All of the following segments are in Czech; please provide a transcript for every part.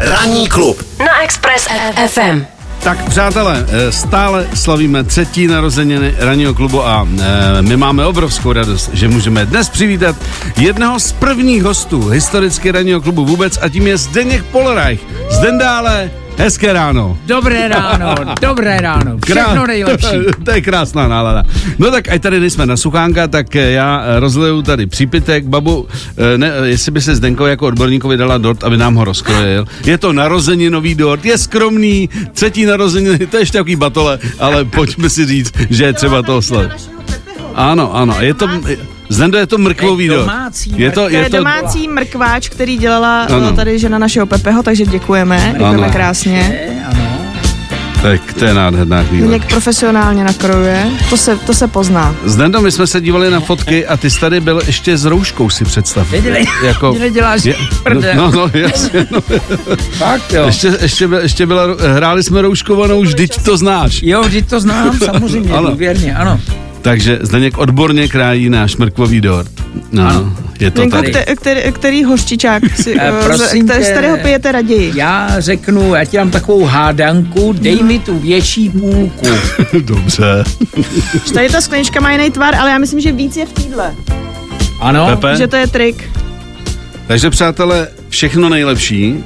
Ranní klub na Express FM. Tak přátelé, eh, stále slavíme třetí narozeniny ranního klubu a e, my máme obrovskou radost, že můžeme dnes přivítat jednoho z prvních hostů historicky ranního klubu vůbec a tím je Zdeněk Polreich. Zdendále, Hezké ráno. Dobré ráno, dobré ráno. Všechno nejlepší. to je krásná nálada. No tak ať tady nejsme na suchánka, tak eh, já rozleju tady přípitek. Babu, ne, jestli by se Zdenko jako odborníkovi dala dort, aby nám ho rozkrojil. Je to nový dort, je skromný, třetí narozeniny, to je ještě takový batole, ale pojďme si říct, že je třeba to oslavit. Ano, ano, je to... Zdendo je to mrkvový dort. Je to, je to domácí mrkváč, který dělala ano. tady žena našeho Pepeho, takže děkujeme, děkujeme ano. krásně. Ano. Tak to je nádherná chvíle. Jak profesionálně nakrojuje, to se, to se pozná. Zdendo, my jsme se dívali na fotky a ty jsi tady byl ještě s rouškou, si představ. Jako, děláš je, no, no, jasně, no. Fakt, jo. Ještě, ještě, ještě byla, hráli jsme rouškovanou, vždyť to znáš. Jo, vždyť to znám, samozřejmě, ano. důvěrně, ano. Takže Zdeněk odborně krájí náš mrkvový dort. No, ano. je to tady. Který, který, který hořčičák si, uh, z, z kterého pijete raději? Já řeknu, já ti dám takovou hádanku, dej mi tu větší půlku. Dobře. tady ta sklenička má jiný tvar, ale já myslím, že víc je v týdle. Ano. Pepe? Že to je trik. Takže přátelé, všechno nejlepší. Uh,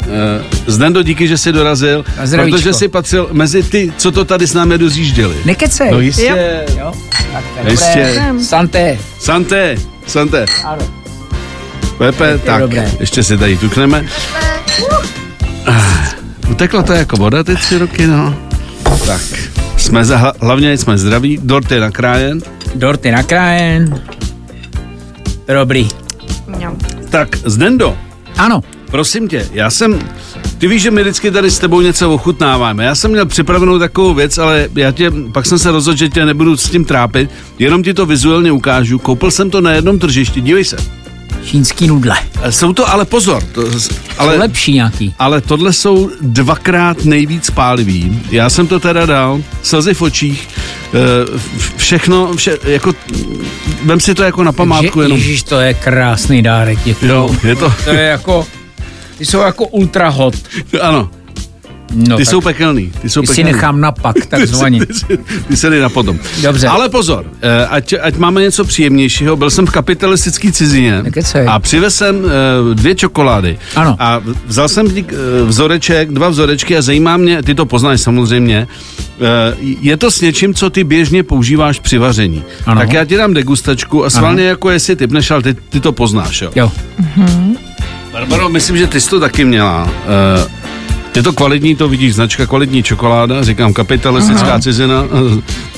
Zdendo, díky, že jsi dorazil, protože jsi patřil mezi ty, co to tady s námi dozjížděli. Nekecej. No jistě. Jo. Tak jistě. Santé. Santé. Santé. Ano. Pepe, tak, dobré. ještě si tady tukneme. Uh, uteklo to jako voda ty tři roky, no. Tak, jsme za, hlavně jsme zdraví, dort je nakrájen. Dort je nakrájen. Dobrý. Tak, Zdendo. Ano. Prosím tě, já jsem, ty víš, že my vždycky tady s tebou něco ochutnáváme. Já jsem měl připravenou takovou věc, ale já tě, pak jsem se rozhodl, že tě nebudu s tím trápit, jenom ti to vizuálně ukážu. Koupil jsem to na jednom tržišti, dívej se. Čínský nudle. Jsou to, ale pozor. To, ale, lepší nějaký. Ale tohle jsou dvakrát nejvíc pálivý. Já jsem to teda dal, slzy v očích, eh, všechno, vše, jako, vem si to jako na památku Je, jenom. Ježíš, to je krásný dárek, děkuju. Jo, je to. To je jako, ty jsou jako ultra hot. Ano. No, ty jsou pekelný. Ty, jsou ty pekelný. si nechám na pak, takzvaně. ty, ty, ty se na potom. Dobře. Ale pozor, eh, ať, ať máme něco příjemnějšího. Byl jsem v kapitalistické cizině a přivez jsem eh, dvě čokolády. Ano. A vzal jsem eh, vzoreček, dva vzorečky a zajímá mě, ty to poznáš samozřejmě, je to s něčím, co ty běžně používáš při vaření. Ano. Tak já ti dám degustačku a svalně jako jestli typneš, ale ty, ty to poznáš, jo? Jo. Mhm. Barbaro, myslím, že ty jsi to taky měla. Je to kvalitní, to vidíš, značka kvalitní čokoláda, říkám kapitalistická Aha. cizina,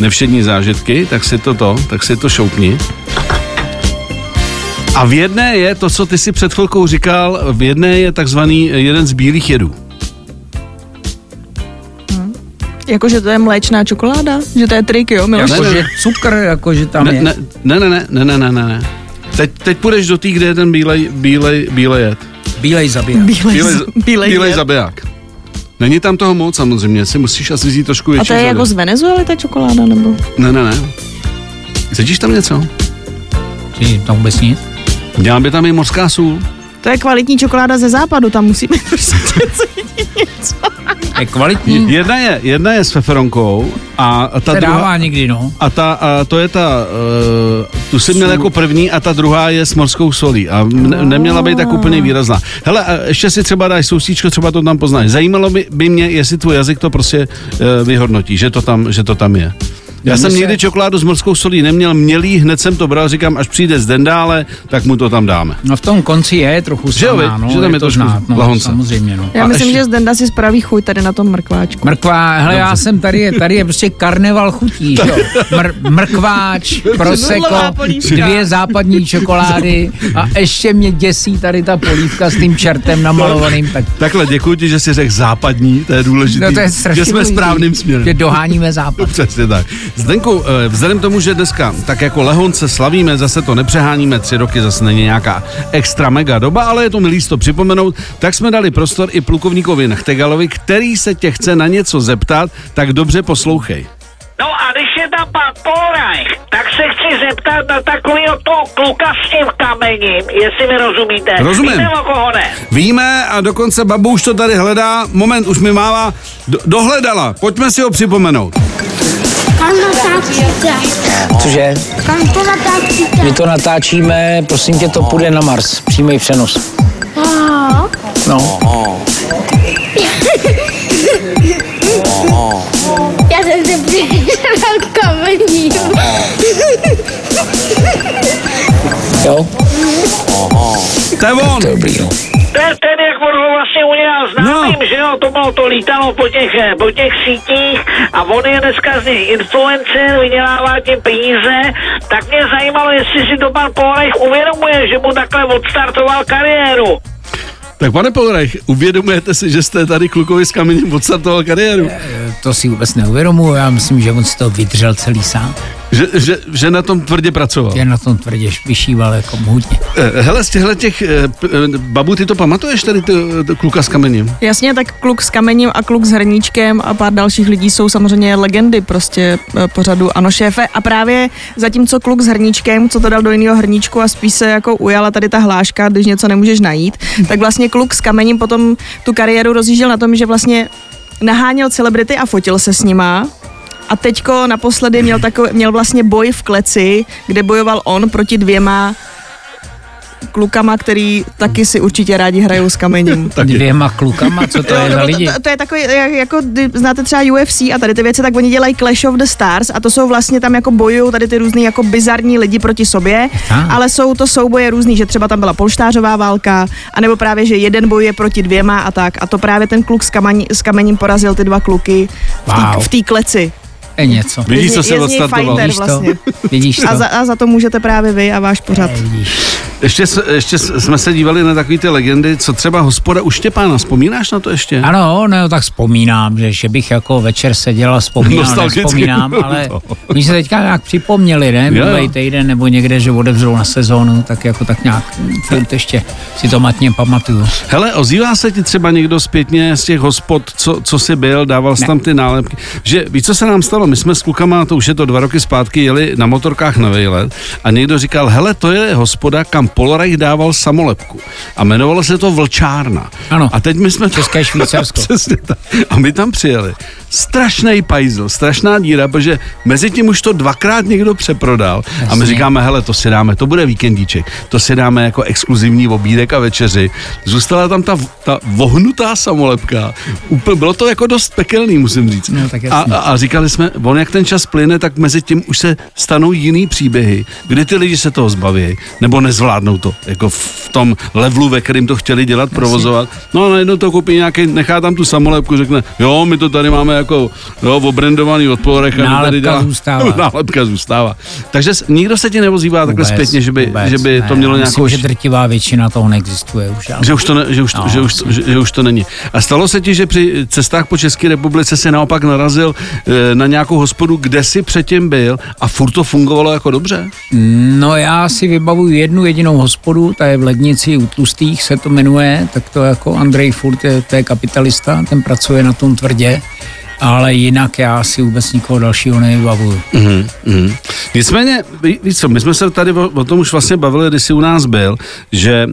nevšední zážitky, tak si to to, tak si to šoupni. A v jedné je to, co ty si před chvilkou říkal, v jedné je takzvaný jeden z bílých jedů. Hmm. Jakože to je mléčná čokoláda? Že to je trik, jo? Jakože cukr, jakože tam ne, je. Ne, ne, ne, ne, ne, ne, ne. Teď, teď půjdeš do té, kde je ten bílej, bílej, bílej jed. Bílej zabiják. Bílej, bílej, bílej, bílej zabiják. Není tam toho moc samozřejmě, si musíš asi vzít trošku větší A to je jako z Venezuely ta čokoláda, nebo? Ne, ne, ne. Cítíš tam něco? Cítím tam vůbec nic. Dělám by tam i mořská sůl. To je kvalitní čokoláda ze západu, tam musí být prostě něco. Je kvalitní. Jedna je, jedna je s feferonkou a ta Se druhá... dává někdy, no. A, ta, a to je ta, uh, tu jsi měl jako první a ta druhá je s morskou solí a ne, neměla být tak úplně výrazná. Hele, a ještě si třeba dáš sousíčko, třeba to tam poznáš. Zajímalo by, by mě, jestli tvůj jazyk to prostě uh, vyhodnotí, že to tam, že to tam je. Já jsem nikdy čokoládu s morskou solí neměl, mělý, hned jsem to bral, říkám, až přijde z dendále, tak mu to tam dáme. No v tom konci je trochu slaná, no, že tam je, je to znát, no, lahonce. samozřejmě, no. Já a myslím, ještě... že z denda si spraví chuť tady na tom mrkváčku. Mrkvá, hele, já jsem tady, tady je prostě karneval chutí, jo. Mr, mrkváč, proseko, dvě západní čokolády a ještě mě děsí tady ta polívka s tím čertem namalovaným. Tak... Takhle, děkuji ti, že jsi řekl západní, to je důležité. No to je že jsme správným směrem. Že doháníme západ. Přesně tak. Zdenku, eh, vzhledem tomu, že dneska tak jako lehonce slavíme, zase to nepřeháníme, tři roky zase není nějaká extra mega doba, ale je to milý to připomenout, tak jsme dali prostor i plukovníkovi Nachtegalovi, který se tě chce na něco zeptat, tak dobře poslouchej. No a když je tam pan Polreich, tak se chci zeptat na takového toho kluka s tím kamením, jestli mi rozumíte. Rozumím. Víte, o koho ne? Víme a dokonce babu už to tady hledá. Moment, už mi mává. Do, dohledala. Pojďme si ho připomenout. Kam natáčíte? Cože? Kam to natáčíte? My to natáčíme, prosím tě, to půjde na Mars. Přímý přenos. No. Já jsem si přišel kamení. Jo? To je on. Dobrý, no. To je ten, jak on ho vlastně udělal známým, no. že jo, to bylo to lítalo po těch, eh, po těch sítích a on je dneska z nich influencer, vydělává tím peníze, tak mě zajímalo, jestli si to pan Polreich uvědomuje, že mu takhle odstartoval kariéru. Tak pane Polreich, uvědomujete si, že jste tady klukovi s kamením odstartoval kariéru? To si vůbec neuvědomuji, já myslím, že on si to vydržel celý sám. Že, že, že na tom tvrdě pracoval? Je na tom tvrdě vyšíval jako hodně. Eh, Hele, z těchto těch, eh, eh, babu, ty to pamatuješ tady, to, to kluka s kamením? Jasně, tak kluk s kamením a kluk s hrníčkem a pár dalších lidí jsou samozřejmě legendy prostě pořadu Ano šéfe. A právě zatímco kluk s hrníčkem, co to dal do jiného hrníčku a spíš se jako ujala tady ta hláška, když něco nemůžeš najít, tak vlastně kluk s kamením potom tu kariéru rozjížděl na tom, že vlastně naháněl celebrity a fotil se s nima. A teďko naposledy měl, takový, měl vlastně boj v kleci, kde bojoval on proti dvěma klukama, který taky si určitě rádi hrajou s kamením. Dvěma klukama, co to je za lidi? To, to, to je takový, jak- jako znáte třeba UFC a tady ty věci, tak oni dělají Clash of the Stars a to jsou vlastně tam jako bojují tady ty různý jako bizarní lidi proti sobě, Ah. ale jsou to souboje různý, že třeba tam byla polštářová válka, anebo právě, že jeden bojuje proti dvěma a tak. A to právě ten kluk s, kamaní, s kamením porazil ty dva kluky v té Wow. v té kleci. Je něco. Vidíš, co Je se je odstartoval? Vidíš to? vlastně. Vidíš to? A za, a za to můžete právě vy a váš pořad. Vidíš. Ještě, ještě jsme se dívali na takové ty legendy, co třeba hospoda u Štěpána, vzpomínáš na to ještě? Ano, no tak vzpomínám, že, že bych jako večer seděl a vzpomínal, nevzpomínám, ale oni se teďka nějak připomněli, ne, minulý týden nebo někde, že odevřou na sezónu, tak jako tak nějak furt ještě si to matně pamatuju. Hele, ozývá se ti třeba někdo zpětně z těch hospod, co, co jsi byl, dával jsi tam ty nálepky, že víš, co se nám stalo? My jsme s klukama, to už je to dva roky zpátky, jeli na motorkách na vejlet a někdo říkal, hele, to je hospoda, kam Polreich dával samolepku a jmenovalo se to Vlčárna. Ano. A teď my jsme... České Švýcarsko. Přesně tak. A my tam přijeli. Strašný pajzl, strašná díra, protože mezi tím už to dvakrát někdo přeprodal. A my Jasně. říkáme, hele, to si dáme, to bude víkendíček, to si dáme jako exkluzivní obídek a večeři. Zůstala tam ta, ta vohnutá samolepka. Úplně, bylo to jako dost pekelný, musím říct. No, tak a, jasně. a, a říkali jsme, on jak ten čas plyne, tak mezi tím už se stanou jiný příběhy, kdy ty lidi se toho zbaví, nebo nezvládnou to, jako v tom levelu, ve kterým to chtěli dělat, provozovat. No a najednou to koupí nějaký, nechá tam tu samolepku, řekne, jo, my to tady máme jako, jo, obrendovaný od Polrecha. my tady Nálepka zůstává. Nálepka zůstává. Takže s- nikdo se ti nevozývá takhle Vůbec, zpětně, že by, vůbec že by to ne. mělo Já nějakou... Myslím, že drtivá většina toho neexistuje už. Ale... Že už, to ne, že, už, to, No, že, už, to- že, že už to není. A stalo se ti, že při cestách po České republice se naopak narazil e, na nějakou hospodu, kde jsi předtím byl a furt to fungovalo jako dobře? No já si vybavuju jednu jedinou hospodu, ta je v Lednici u Tlustých, se to jmenuje, tak to jako Andrej Furt je, to je kapitalista, ten pracuje na tom tvrdě, ale jinak já si vůbec nikoho dalšího nevybavuju. Mm, mm. Nicméně, ví- víš co, my jsme se tady o, o tom už vlastně bavili, když jsi u nás byl, že e,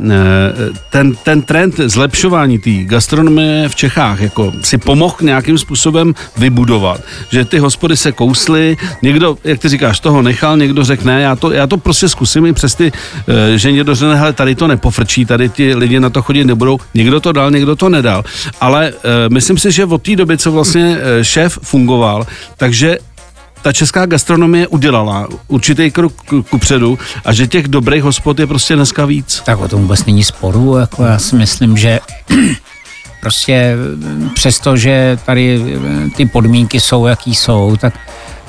ten, ten trend zlepšování té gastronomie v Čechách jako si pomohl nějakým způsobem vybudovat. Že ty hospody se kously, někdo, jak ty říkáš, toho nechal, někdo řekl ne, já to, já to prostě zkusím i přes ty, e, že někdo řekne, hele, tady to nepofrčí, tady ti lidi na to chodit nebudou, někdo to dal, někdo to nedal. Ale e, myslím si, že od té doby, co vlastně šéf fungoval, takže ta česká gastronomie udělala určitý krok ku- kupředu a že těch dobrých hospod je prostě dneska víc. Tak o tom vůbec není sporu, jako já si myslím, že prostě přesto, že tady eh, ty podmínky jsou, jaký jsou, tak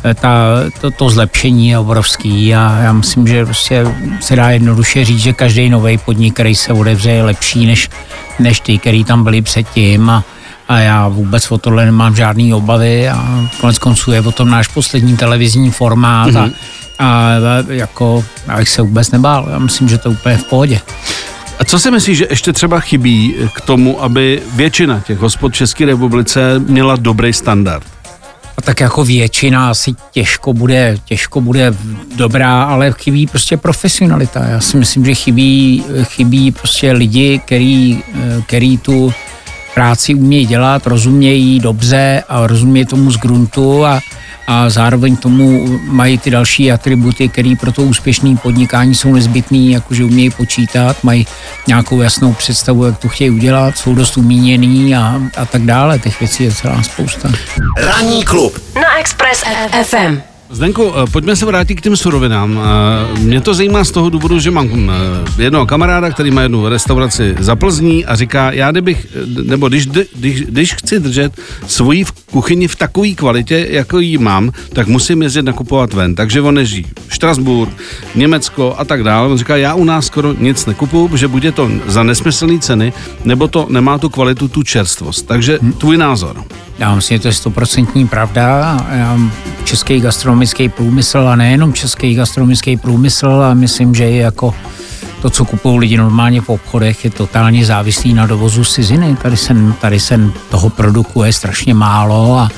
eh, ta, to, to zlepšení je obrovský a já myslím, že prostě se dá jednoduše říct, že každý nový podnik, který se otevře, je lepší než, než ty, který tam byli předtím a, a já vůbec o tohle nemám žádný obavy a konec konců je o tom náš poslední televizní formát mm-hmm. a, a jako, já bych se vůbec nebál, já myslím, že to je úplně v pohodě. A co si myslíš, že ještě třeba chybí k tomu, aby většina těch hospod v České republice měla dobrý standard? A A tak jako většina asi těžko bude, těžko bude dobrá, ale chybí prostě profesionalita. Já si myslím, že chybí, chybí prostě lidi, který, eh, který tu práci umějí dělat, rozumějí dobře a rozumějí tomu z gruntu a, a zároveň tomu mají ty další atributy, které pro to úspěšné podnikání jsou nezbytné, jakože umějí počítat, mají nějakou jasnou představu, jak to chtějí udělat, jsou dost umíněný a, a tak dále. Těch věcí je celá spousta. Ranní klub na Express FM. Zdenku, eh, pojďme se vrátit k těm surovinám. Eh, Mě to zajímá z toho důvodu, že mám eh, jednoho kamaráda, který má jednu restauraci za Plzní a říká, já kdybych, nebo když, když, když chci držet svoji v kuchyni v takové kvalitě, jako ji mám, tak musím jezdit nakupovat ven. Takže on neží Štrasburg, Německo a tak dále. On říká, já u nás skoro nic nekupuju, protože buď je to za nesmyslné ceny, nebo to nemá tu kvalitu, tu čerstvost. Takže tvůj názor. Já myslím, že to je stoprocentní pravda. Český gastronomický průmysl a nejenom český gastronomický průmysl a myslím, že i jako to, co kupují lidi normálně v obchodech, je totálně závislý na dovozu z ciziny. Tady se, tady se toho produkuje strašně málo a,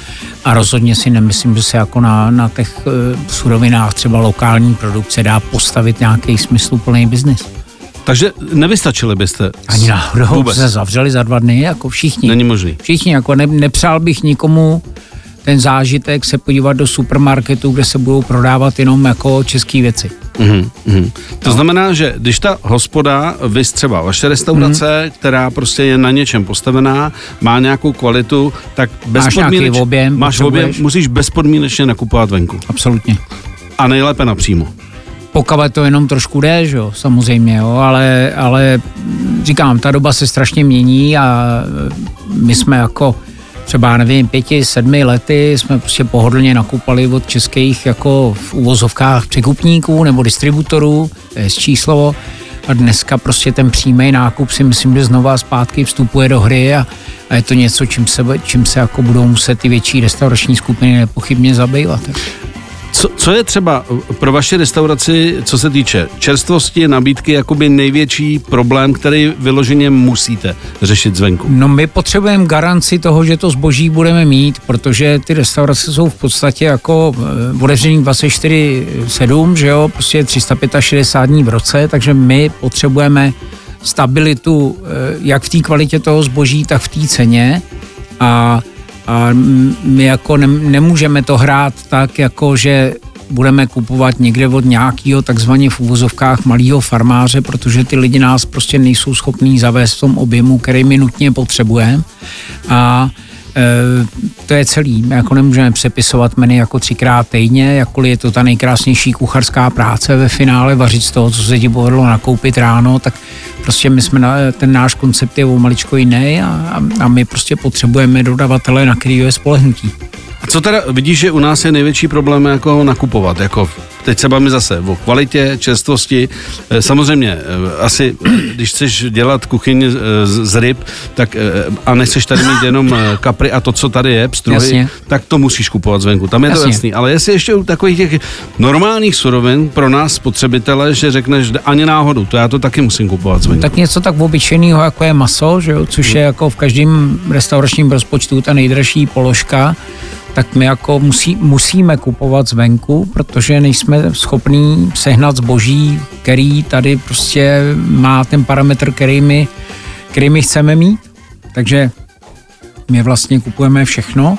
a rozhodně si nemyslím, že se jako na, na těch uh, surovinách třeba lokální produkce dá postavit nějaký smysluplný biznis. Takže nevystačili byste? Ani náhodou Vůbec. se zavřeli za dva dny, jako všichni. Není možný. Všichni, jako ne, nepřál bych nikomu ten zážitek se podívat do supermarketu, kde se budou prodávat jenom jako české věci. Mm-hmm, mm-hmm. To no. znamená, že když ta hospoda, vy třeba vaše restaurace, mm-hmm. která prostě je na něčem postavená, má nějakou kvalitu, tak bezpodmínečně... Máš objem. Máš objem, musíš bezpodmínečně nakupovat venku. Absolutně. A nejlépe napřímo pokud to jenom trošku jde, že jo, samozřejmě, jo, ale, ale říkám, ta doba se strašně mění a my jsme jako třeba, nevím, pěti, sedmi lety jsme prostě pohodlně nakupali od českých jako v uvozovkách překupníků nebo distributorů, to je číslo, a dneska prostě ten přímý nákup si myslím, že znova zpátky vstupuje do hry a, a je to něco, čím se, čím se jako budou muset ty větší restaurační skupiny nepochybně zabývat. Co, co je třeba pro vaši restauraci, co se týče čerstvosti, nabídky, jakoby největší problém, který vyloženě musíte řešit zvenku? No my potřebujeme garanci toho, že to zboží budeme mít, protože ty restaurace jsou v podstatě jako eh, otevření 24-7, že jo, prostě 365 dní v roce, takže my potřebujeme stabilitu eh, jak v té kvalitě toho zboží, tak v té ceně a a my jako ne, nemůžeme to hrát tak, jako že budeme kupovat někde od nějakého takzvaně v úvozovkách malého farmáře, protože ty lidi nás prostě nejsou schopní zavést v tom objemu, který my nutně potřebujeme. A Eh, to je celý. My jako nemůžeme přepisovat menu jako třikrát týdně, jakkoliv je to ta nejkrásnější kuchařská práce ve finále, vařit z toho, co se ti povedlo nakoupit ráno, tak prostě my jsme, na, ten náš koncept je o maličko jiný a, a my prostě potřebujeme dodavatele, na který je spolehnutí. A co teda vidíš, že u nás je největší problém jako nakupovat? Jako teď se bavíme zase o kvalitě, čerstvosti. Eh, samozřejmě, eh, asi když chceš dělat kuchyň z ryb, tak a nechceš tady mít jenom kapry a to, co tady je, pstruhy, tak to musíš kupovat zvenku. Tam je Jasně. to jasný. Ale jestli ještě u takových těch normálních surovin pro nás spotřebitele, že řekneš ani náhodou, to já to taky musím kupovat zvenku. Tak něco tak obyčejného, jako je maso, že jo, což je jako v každém restauračním rozpočtu ta nejdražší položka tak my jako musí, musíme kupovat zvenku, protože nejsme schopní sehnat zboží, který tady prostě má ten parametr, který my, který my chceme mít. Takže my vlastně kupujeme všechno,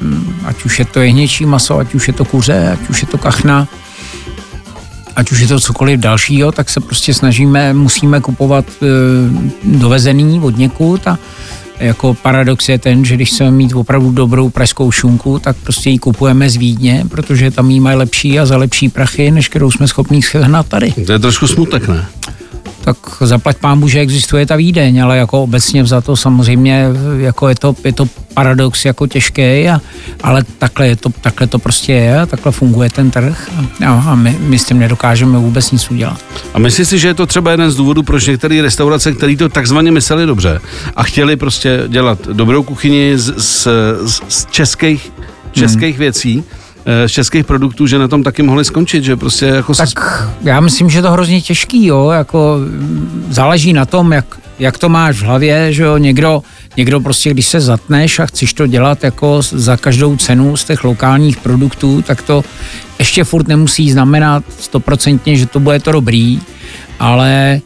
mm, ať už je to jehněčí maso, ať už je to kuře, ať už je to kachna, ať už je to cokoliv dalšího, tak se prostě snažíme, musíme kupovat e, dovezený od někud a jako paradox je ten, že když chceme mít opravdu dobrou pražskou šunku, tak prostě ji kupujeme z Vídně, protože tam jí mají lepší a za lepší prachy, než kterou jsme schopni sehnat tady. To je trošku smutek, ne? Tak zaplať pámu, že existuje ta výdeň, ale jako obecně za to samozřejmě jako je to, je to paradox jako těžký, a, ale takhle, je to, takhle to prostě je, takhle funguje ten trh a, a my, my s tím nedokážeme vůbec nic udělat. A myslíš si, že je to třeba jeden z důvodů, proč některé restaurace, které to takzvaně mysleli dobře a chtěli prostě dělat dobrou kuchyni z, z, z českých, českých hmm. věcí, z českých produktů, že na tom taky mohli skončit, že prostě jako... Tak já myslím, že to hrozně těžký, jo, jako záleží na tom, jak jak to máš v hlavě, že jo, někdo, někdo prostě, když se zatneš a chceš to dělat jako za každou cenu z těch lokálních produktů, tak to ještě furt nemusí znamenat stoprocentně, že to bude to dobrý, ale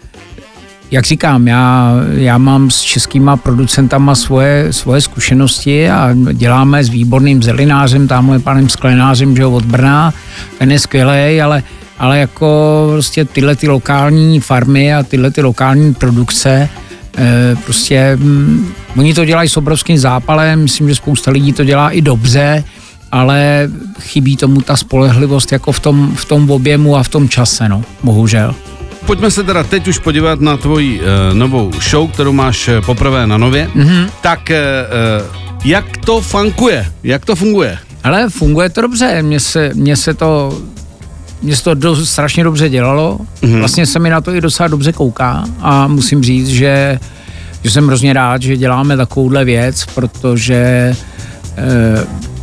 jak říkám, já, já mám s českýma producentama svoje, svoje zkušenosti a děláme s výborným zelinářem, tamhle panem Sklenářem, že od Brna, ten je skvělý, ale, ale jako prostě tyhle ty lokální farmy a tyhle ty lokální produkce, eh, prostě hm, oni to dělají s obrovským zápalem, myslím, že spousta lidí to dělá i dobře, ale chybí tomu ta spolehlivost jako v tom, v tom objemu a v tom čase, no, bohužel pojďme se teda teď už podívat na tvoji uh, novou show, kterou máš uh, poprvé na nově. Mm-hmm. Tak uh, jak to funkuje? Jak to funguje? Ale funguje to dobře. Mně se, mně se to mně se to do, strašně dobře dělalo. Mm-hmm. Vlastně se mi na to i docela dobře kouká a musím říct, že, že jsem hrozně rád, že děláme takovouhle věc, protože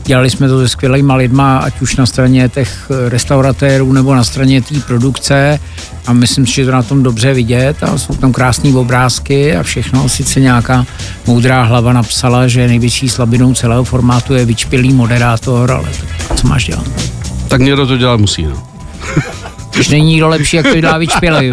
Dělali jsme to se skvělýma lidma, ať už na straně těch restauratérů nebo na straně té produkce a myslím si, že to na tom dobře vidět a jsou tam krásné obrázky a všechno. Sice nějaká moudrá hlava napsala, že největší slabinou celého formátu je vyčpělý moderátor, ale co máš dělat? Tak někdo to dělat musí, no. Když není nikdo lepší, jak to dělá vyčpělej.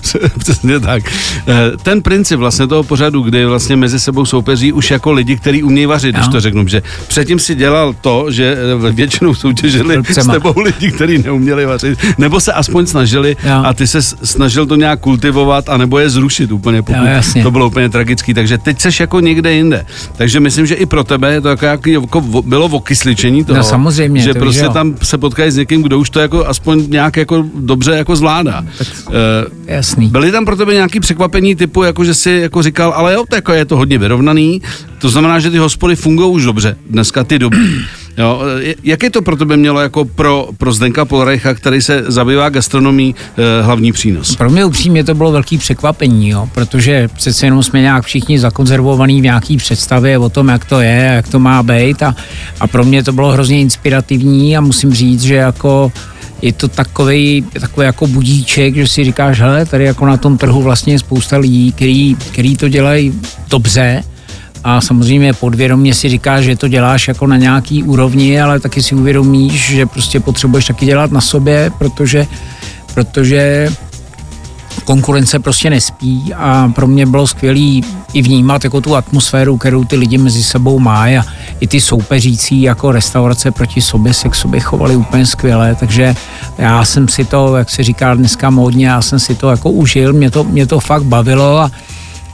Přesně tak. Eh, ten princip vlastně toho pořadu, kdy vlastně mezi sebou soupeří už jako lidi, kteří umějí vařit, no. když to řeknu, že předtím si dělal to, že eh, většinou soutěžili s tebou lidi, kteří neuměli vařit, nebo se aspoň snažili jo. a ty se snažil to nějak kultivovat a nebo je zrušit úplně, pokud jo, to bylo úplně tragický. Takže teď seš jako někde jinde. Takže myslím, že i pro tebe je to jako, jako bylo okysličení toho, no, samozřejmě, že to prostě tam se potkají s někým, kdo už to jako aspoň nějak jako dobře jako zvládá. Tak, uh, jasný. Byly tam pro tebe nějaký překvapení typu, jako že si jako říkal, ale jo, to, jako je to hodně vyrovnaný, to znamená, že ty hospody fungují už dobře, dneska ty dobrý. Jo, je to pro tebe mělo jako pro, pro Zdenka Polreicha, který se zabývá gastronomí, eh, hlavní přínos? Pro mě upřímně to bylo velký překvapení, jo, protože přece jenom jsme nějak všichni zakonzervovaní v nějaký představě o tom, jak to je, jak to má být a, a pro mě to bylo hrozně inspirativní a musím říct, že jako je to takový, takový jako budíček, že si říkáš, hele, tady jako na tom trhu vlastně je spousta lidí, který, který to dělají dobře, a samozřejmě podvědomě si říkáš, že to děláš jako na nějaký úrovni, ale taky si uvědomíš, že prostě potřebuješ taky dělat na sobě, protože, protože konkurence prostě nespí a pro mě bylo skvělý i vnímat jako tu atmosféru, kterou ty lidi mezi sebou mají a i ty soupeřící jako restaurace proti sobě se k sobě chovali úplně skvěle, takže já jsem si to, jak se říká dneska módně, já jsem si to jako užil, mě to, mě to fakt bavilo a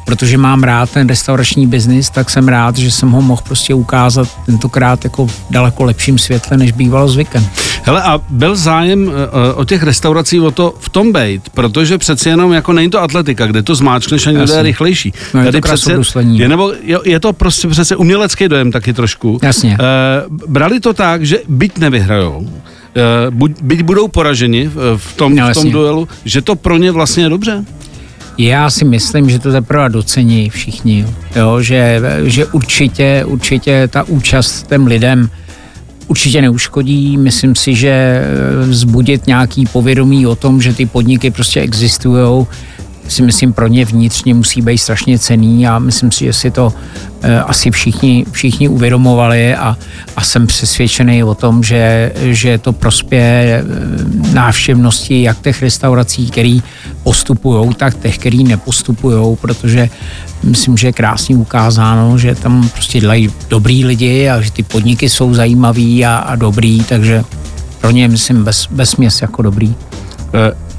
protože mám rád ten restaurační biznis, tak jsem rád, že jsem ho mohl prostě ukázat tentokrát jako v daleko lepším světle, než bývalo zvykem. Hele, a byl zájem uh, o těch restaurací o to v tom bejt, protože přeci jenom jako není to atletika, kde to zmáčkneš a někde je rychlejší. No, je Tady to přece, je, nebo je, je, to prostě přece umělecký dojem taky trošku. Jasně. Uh, brali to tak, že byť nevyhrajou, uh, buď, byť budou poraženi v, v, tom, no, v tom duelu, že to pro ně vlastně je dobře? Já si myslím, že to teprve docení všichni, jo, že, že určitě, určitě ta účast těm lidem určitě neuškodí. Myslím si, že vzbudit nějaký povědomí o tom, že ty podniky prostě existují, si myslím pro ně vnitřně musí být strašně cený a myslím si, že si to e, asi všichni, všichni uvědomovali a, a jsem přesvědčený o tom, že, že to prospěje eh, návštěvnosti jak těch restaurací, které postupují, tak těch, který nepostupují, protože myslím, že je krásně ukázáno, že tam prostě dělají dobrý lidi a že ty podniky jsou zajímavý a, a dobrý, takže pro ně myslím bez, bez měs jako dobrý.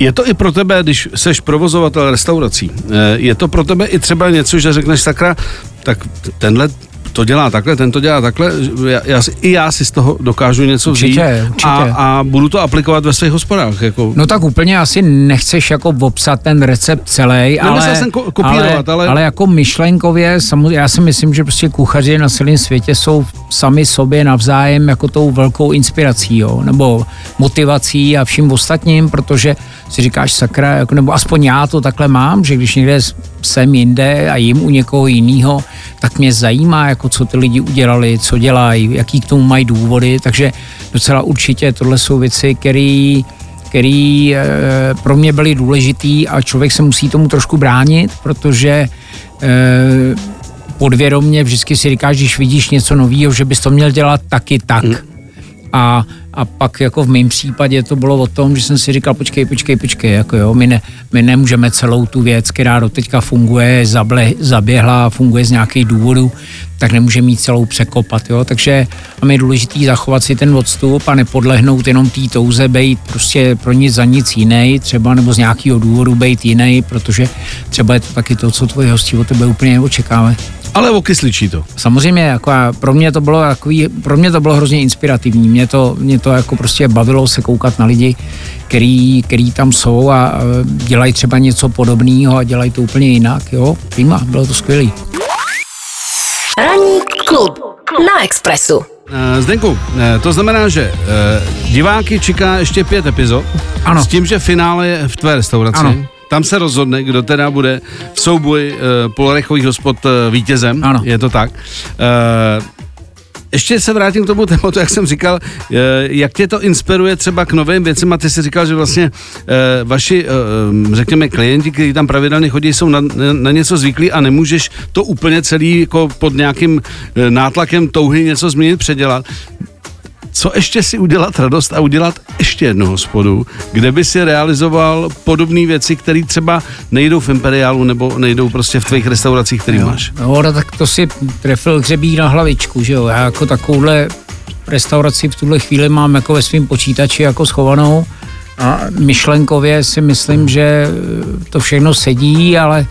Je to i pro tebe, když seš provozovatel restaurací, eh, je to pro tebe i třeba něco, že řekneš sakra, tak tenhle to dělá takhle, ten to dělá takhle, já, já, i já si z toho dokážu něco určitě, vzít určitě. A, a budu to aplikovat ve svých hospodách. Jako. No tak úplně asi nechceš jako obsat ten recept celý, ale, jsem ko- kopírovat, ale, ale... ale jako myšlenkově, samozřejmě, já si myslím, že prostě kuchaři na celém světě jsou sami sobě navzájem jako tou velkou inspirací, jo, nebo motivací a vším ostatním, protože si říkáš sakra, jako, nebo aspoň já to takhle mám, že když někde jsem jinde a jim u někoho jiného, tak mě zajímá, jako co ty lidi udělali, co dělají, jaký k tomu mají důvody, takže docela určitě tohle jsou věci, které který e, pro mě byly důležitý a člověk se musí tomu trošku bránit, protože e, podvědomně vždycky si říkáš, když vidíš něco nového, že bys to měl dělat taky tak. Mm. A a pak jako v mém případě to bylo o tom, že jsem si říkal, počkej, počkej, počkej, jako jo, my, ne, my nemůžeme celou tu věc, která do teďka funguje, zable, zaběhla, funguje z nějakých důvodů, tak nemůže mít celou překopat, jo, takže a je důležitý zachovat si ten odstup a nepodlehnout jenom té touze, být prostě pro nic za nic jiný, třeba nebo z nějakého důvodu být jiný, protože třeba je to taky to, co tvoji hosti od tebe úplně neočekávají. Ale okysličí to. Samozřejmě, jako a pro mě to bylo takový, pro mě to bylo hrozně inspirativní. Mě to, mě to jako prostě bavilo se koukat na lidi, který, který tam jsou a dělají třeba něco podobného a dělají to úplně jinak, jo. Prima, bylo to skvělé. Ranní klub na Expressu. Eh, Zdenku, eh, to znamená, že eh, diváky čeká ještě pět epizod. Ano. S tím, že finále je v tvé restauraci. Ano. Tam se rozhodne, kdo teda bude v souboji uh, polorechových hospod uh, vítězem. Ano. Je to tak. Uh, ještě se vrátím k tomu tématu, jak jsem říkal, jak tě to inspiruje třeba k novým věcem a ty jsi říkal, že vlastně vaši, řekněme, klienti, kteří tam pravidelně chodí, jsou na, na něco zvyklí a nemůžeš to úplně celý jako pod nějakým nátlakem touhy něco změnit, předělat co ještě si udělat radost a udělat ještě jednu hospodu, kde by si realizoval podobné věci, které třeba nejdou v Imperiálu nebo nejdou prostě v tvých restauracích, který jo. máš. No, tak to si trefil hřebí na hlavičku, že jo. Já jako takovouhle restauraci v tuhle chvíli mám jako ve svém počítači jako schovanou a myšlenkově si myslím, že to všechno sedí, ale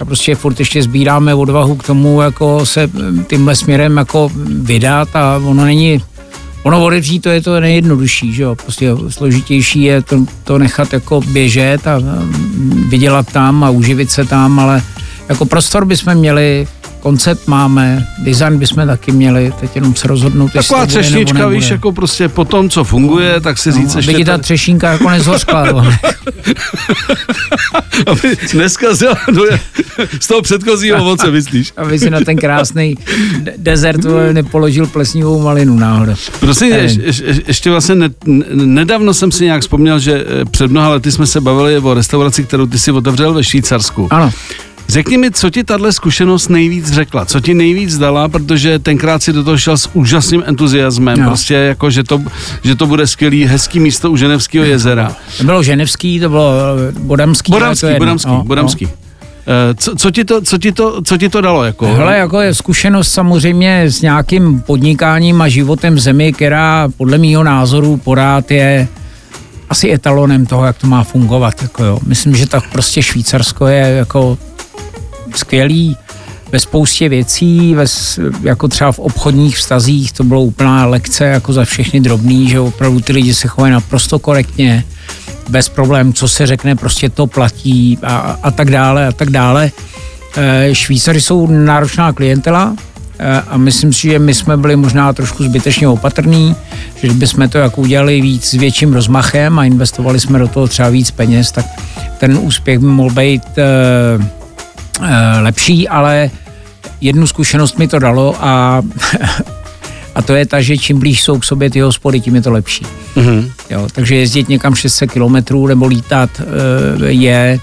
a prostě furt ještě sbíráme odvahu k tomu, jako se tímhle směrem jako vydat a ono není Ono odevřít to je to nejjednodušší, že jo, prostě složitější je to, to nechat jako běžet a vydělat tam a uživit se tam, ale jako prostor bychom měli koncept máme, design bychom taky měli, teď jenom se rozhodnout, Taková třešnička, víš, jako prostě po tom, co funguje, tak si říct no, ještě... Aby ta třešinka jako nezhořkla. aby neskazila do, z toho předchozího ovoce, myslíš? Aby si na ten krásný desert nepoložil plesnivou malinu náhodou. Prosím, je, je, ještě vlastně ne, nedávno jsem si nějak vzpomněl, že eh, před mnoha lety jsme se bavili o restauraci, kterou ty si otevřel ve Švýcarsku. Ano. Řekni mi, co ti tahle zkušenost nejvíc řekla, co ti nejvíc dala, protože tenkrát si do toho šel s úžasným entuziasmem, no. prostě jako, že to, že to bude skvělý, hezký místo u Ženevského jezera. To bylo Ženevský, to bylo eh, Bodamský. Bodamský, Bodamský, no, Bodamský. No. Eh, co, co, ti to, co, ti to, co ti to dalo? Jako? Hele, jako je zkušenost samozřejmě s nějakým podnikáním a životem v zemi, která podle mýho názoru porád je asi etalonem toho, jak to má fungovat. Jako jo. Myslím, že tak prostě Švýcarsko je jako skvělý ve spoustě věcí, ve, jako třeba v obchodních vztazích, to bylo úplná lekce jako za všechny drobný, že opravdu ty lidi se chovají naprosto korektně, bez problém, co se řekne, prostě to platí a, a tak dále a tak dále. E, Švýcary jsou náročná klientela e, a myslím si, že my jsme byli možná trošku zbytečně opatrní, že bychom to jako udělali víc s větším rozmachem a investovali jsme do toho třeba víc peněz, tak ten úspěch by mohl být Eh, lepší, ale jednu zkušenost mi to dalo a, a to je ta, že čím blíž jsou k sobě ty hospody, tím je to lepší. Mm-hmm. Jo, takže jezdit někam 600 kilometrů nebo lítat eh, je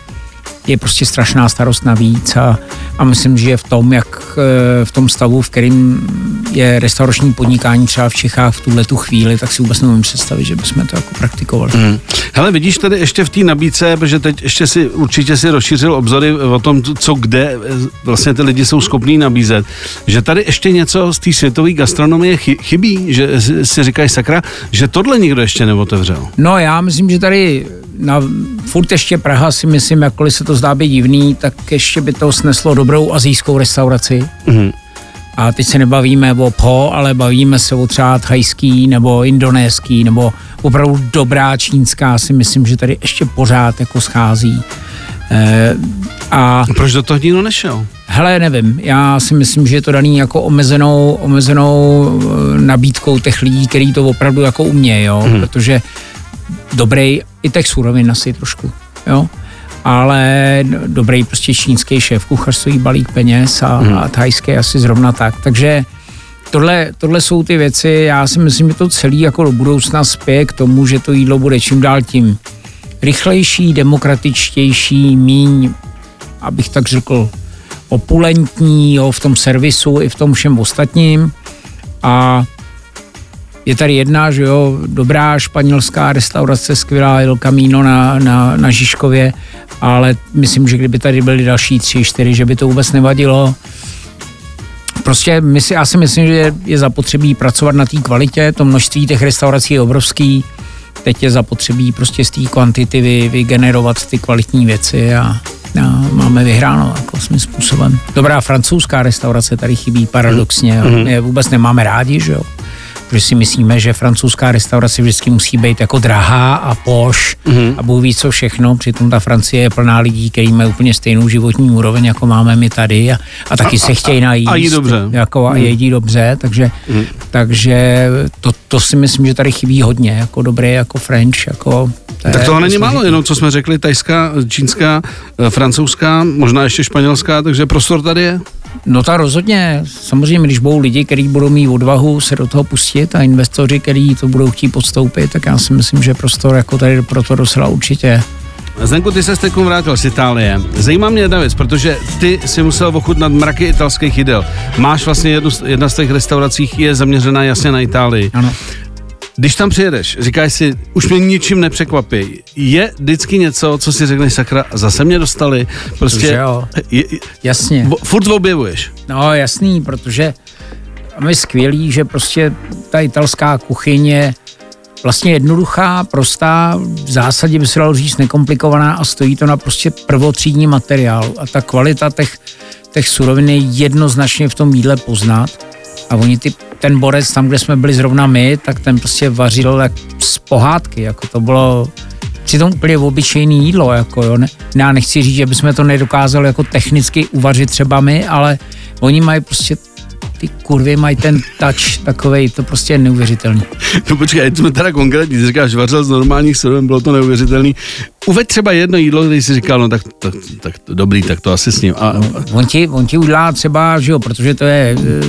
je prostě strašná starost navíc a, a myslím, že v tom, jak eh, v tom stavu, v kterým je restaurační podnikání třeba v Čechách v tuhle tu chvíli, tak si vůbec nemůžu představit, že bychom to jako praktikovali. Hmm. Hele, vidíš tady ještě v té nabídce, protože teď ještě si určitě si rozšířil obzory o tom, co kde eh, vlastně ty lidi jsou schopní nabízet, že tady ještě něco z té světové gastronomie chybí, že si říkáš sakra, že tohle nikdo ještě neotevřel. No já myslím, že tady na, furt ještě Praha si myslím, jakkoliv se to zdá být divný, tak ještě by to sneslo dobrou azijskou restauraci. Mm-hmm. A teď se nebavíme o po, ale bavíme se o třeba thajský nebo indonéský nebo opravdu dobrá čínská si myslím, že tady ještě pořád jako schází. E, a proč do toho nikdo nešel? Hele, nevím, já si myslím, že je to daný jako omezenou, omezenou eh, nabídkou těch lidí, kteří to opravdu jako umějí, jo, mm. protože dobrý i těch surovin asi trošku, jo. Ale dobrý prostě čínský šéf kuchař stojí balík peněz a, hmm. a thajský asi zrovna tak. Takže tohle, tohle jsou ty věci, já si myslím, že to celý jako do budoucna spěje k tomu, že to jídlo bude čím dál tím rychlejší, demokratičtější, míň, abych tak řekl, opulentní jo, v tom servisu i v tom všem ostatním. A je tady jedna, že jo, dobrá španělská restaurace, skvělá El Camino na, na, na Žižkově, ale myslím, že kdyby tady byly další tři, čtyři, že by to vůbec nevadilo. Prostě my si, já si myslím, že je zapotřebí pracovat na té kvalitě, to množství těch restaurací je obrovský, teď je zapotřebí prostě z té kvantity vy, vygenerovat ty kvalitní věci a, a máme vyhráno jako svým způsobem. Dobrá francouzská restaurace tady chybí paradoxně, mm-hmm. je vůbec nemáme rádi, že jo že si myslíme, že francouzská restaurace vždycky musí být jako drahá a poš mm-hmm. a Bůh ví co všechno, přitom ta Francie je plná lidí, kteří mají úplně stejnou životní úroveň, jako máme my tady a, a taky a, se chtějí najíst. A jí dobře. Jako. A mhm. jedí dobře, takže, mm. takže to, to si myslím, že tady chybí hodně, jako dobré, jako French, jako to tak toho není málo, jenom co jsme řekli, tajská, čínská, eh, francouzská, možná ještě španělská, takže prostor tady je. No ta rozhodně. Samozřejmě, když budou lidi, kteří budou mít odvahu se do toho pustit a investoři, kteří to budou chtít podstoupit, tak já si myslím, že prostor jako tady pro to docela určitě Zdenku, ty se teď vrátil z Itálie. Zajímá mě jedna věc, protože ty si musel ochutnat mraky italských jídel. Máš vlastně jednu, jedna z těch restaurací je zaměřená jasně na Itálii. Ano. Když tam přijedeš, říkáš si, už mě ničím nepřekvapí. Je vždycky něco, co si řekneš, sakra, zase mě dostali. Prostě, jo. Je, jasně. V, furt objevuješ. No jasný, protože je skvělý, že prostě ta italská kuchyně vlastně jednoduchá, prostá, v zásadě by se dalo říct nekomplikovaná a stojí to na prostě prvotřídní materiál. A ta kvalita těch, těch surovin je jednoznačně v tom jídle poznat. A oni ty ten borec tam, kde jsme byli zrovna my, tak ten prostě vařil jak z pohádky, jako to bylo přitom úplně obyčejný jídlo, jako jo. Ne, já nechci říct, že bychom to nedokázali jako technicky uvařit třeba my, ale oni mají prostě ty kurvy mají ten touch takovej, to prostě je neuvěřitelný. No počkej, jsme teda konkrétní, ty říkáš, vařil z normálních surovin, bylo to neuvěřitelný. Uveď třeba jedno jídlo, když jsi říkal, no tak, tak, tak dobrý, tak to asi s ním. A, no, on, ti, on ti udělá třeba, že jo, protože to je e,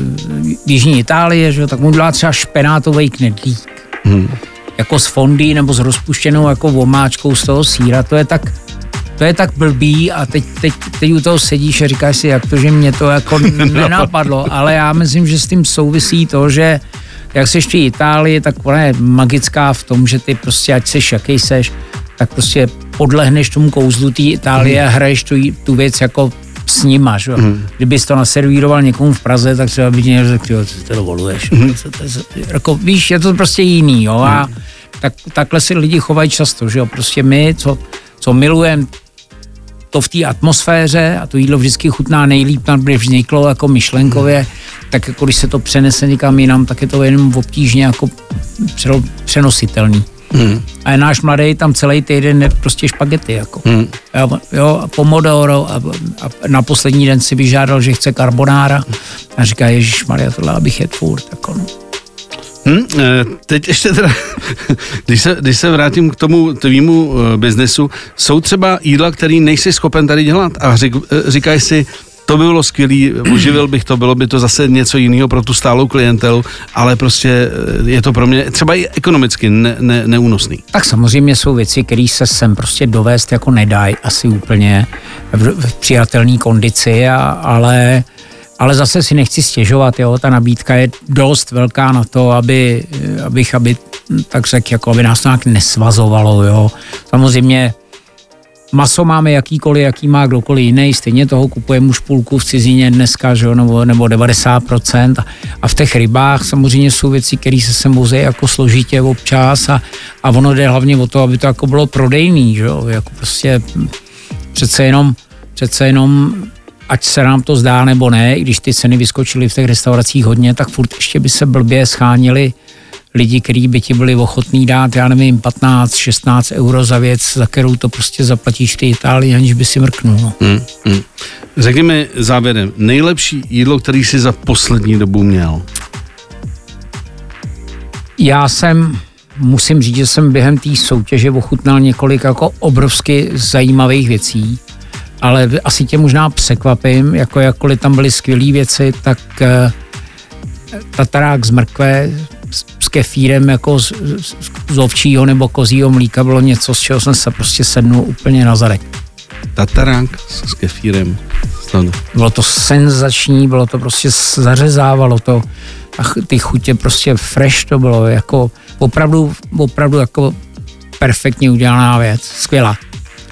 Jižní Itálie, že jo, tak mu udělá třeba špenátový knedlík. Hmm. Jako s fondy nebo s rozpuštěnou jako vomáčkou z toho síra, to je tak to je tak blbý a teď, teď, teď u toho sedíš a říkáš si, jak to, že mě to jako nenapadlo, ale já myslím, že s tím souvisí to, že jak seš v Itálii, tak ona je magická v tom, že ty prostě, ať seš jaký seš, tak prostě podlehneš tomu kouzlu té Itálie a hraješ tu, tu věc jako s nima, že? Mm. Kdybys to naservíroval někomu v Praze, tak třeba by ti někdo řekl, co to dovoluješ. Mm. Co to, co, jako, víš, je to prostě jiný, jo, a mm. tak, takhle si lidi chovají často, že jo, prostě my, co, co milujeme to v té atmosféře a to jídlo vždycky chutná nejlíp, tam by vzniklo jako myšlenkově, tak jako když se to přenese někam jinam, tak je to jenom obtížně jako přenositelný. Hmm. A je náš mladý tam celý týden je prostě špagety. Jako. Hmm. Jo, jo, pomodoro a, a, na poslední den si vyžádal, že chce karbonára a říká, Ježíš Maria, tohle abych jedl furt. Jako, no. Hmm, teď ještě teda, když se, když se vrátím k tomu tvýmu uh, biznesu, jsou třeba jídla, který nejsi schopen tady dělat a řík, uh, říkáš si, to by bylo skvělý, uživil bych to, bylo by to zase něco jiného pro tu stálou klientelu, ale prostě je to pro mě třeba i ekonomicky ne, ne, neúnosný. Tak samozřejmě jsou věci, které se sem prostě dovést jako nedají asi úplně v, v přijatelné kondici, a, ale ale zase si nechci stěžovat, jo, ta nabídka je dost velká na to, aby, abych, aby, tak řekl, jako aby nás to nějak nesvazovalo, jo. Samozřejmě maso máme jakýkoliv, jaký má kdokoliv jiný, stejně toho kupujeme už půlku v cizině dneska, že jo, nebo, nebo 90%. A, a v těch rybách samozřejmě jsou věci, které se sem vozejí jako složitě občas a, a ono jde hlavně o to, aby to jako bylo prodejný, že jo, jako prostě přece jenom, přece jenom ať se nám to zdá nebo ne, i když ty ceny vyskočily v těch restauracích hodně, tak furt ještě by se blbě schánili lidi, kteří by ti byli ochotní dát, já nevím, 15, 16 euro za věc, za kterou to prostě zaplatíš v té Itálii, aniž by si mrknul. No. Hmm, hmm. Řekni mi závěrem, nejlepší jídlo, který jsi za poslední dobu měl? Já jsem, musím říct, že jsem během té soutěže ochutnal několik jako obrovsky zajímavých věcí ale asi tě možná překvapím, jako jakkoliv tam byly skvělé věci, tak eh, tatarák z mrkve s, s kefírem jako z, z, z ovčího nebo kozího mlíka bylo něco, z čeho jsem se prostě sednul úplně na zadek. Tatarák s kefírem. Bylo to senzační, bylo to prostě zařezávalo to a ty chutě prostě fresh to bylo, jako opravdu, opravdu jako perfektně udělaná věc, skvělá.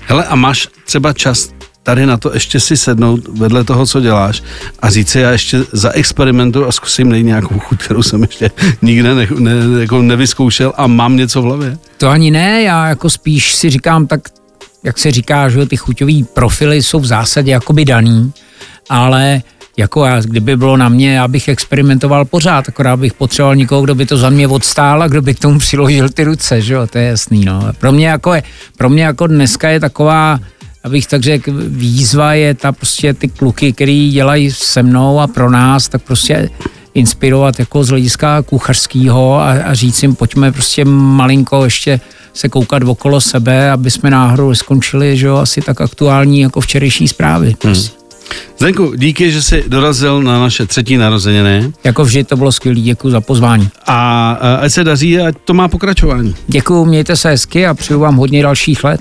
Hele, a máš třeba čas tady na to ještě si sednout vedle toho, co děláš a říct si, já ještě zaexperimentuju a zkusím najít nějakou chuť, kterou jsem ještě nikde ne, ne, jako nevyzkoušel a mám něco v hlavě? To ani ne, já jako spíš si říkám, tak jak se říká, že ty chuťové profily jsou v zásadě jakoby daný, ale jako já, kdyby bylo na mě, já bych experimentoval pořád, akorát bych potřeboval někoho, kdo by to za mě odstál a kdo by k tomu přiložil ty ruce, že jo, to je jasný, no. Pro mě jako, je, pro mě jako dneska je taková, abych tak řekl, výzva je ta prostě ty kluky, který dělají se mnou a pro nás, tak prostě inspirovat jako z hlediska kuchařského a, a říct jim, pojďme prostě malinko ještě se koukat okolo sebe, aby jsme náhodou skončili, že jo, asi tak aktuální jako včerejší zprávy. Hmm. Zdenku, díky, že jsi dorazil na naše třetí narozeniny. Jako vždy to bylo skvělé, děkuji za pozvání. A ať se daří, ať to má pokračování. Děkuji, mějte se hezky a přeju vám hodně dalších let.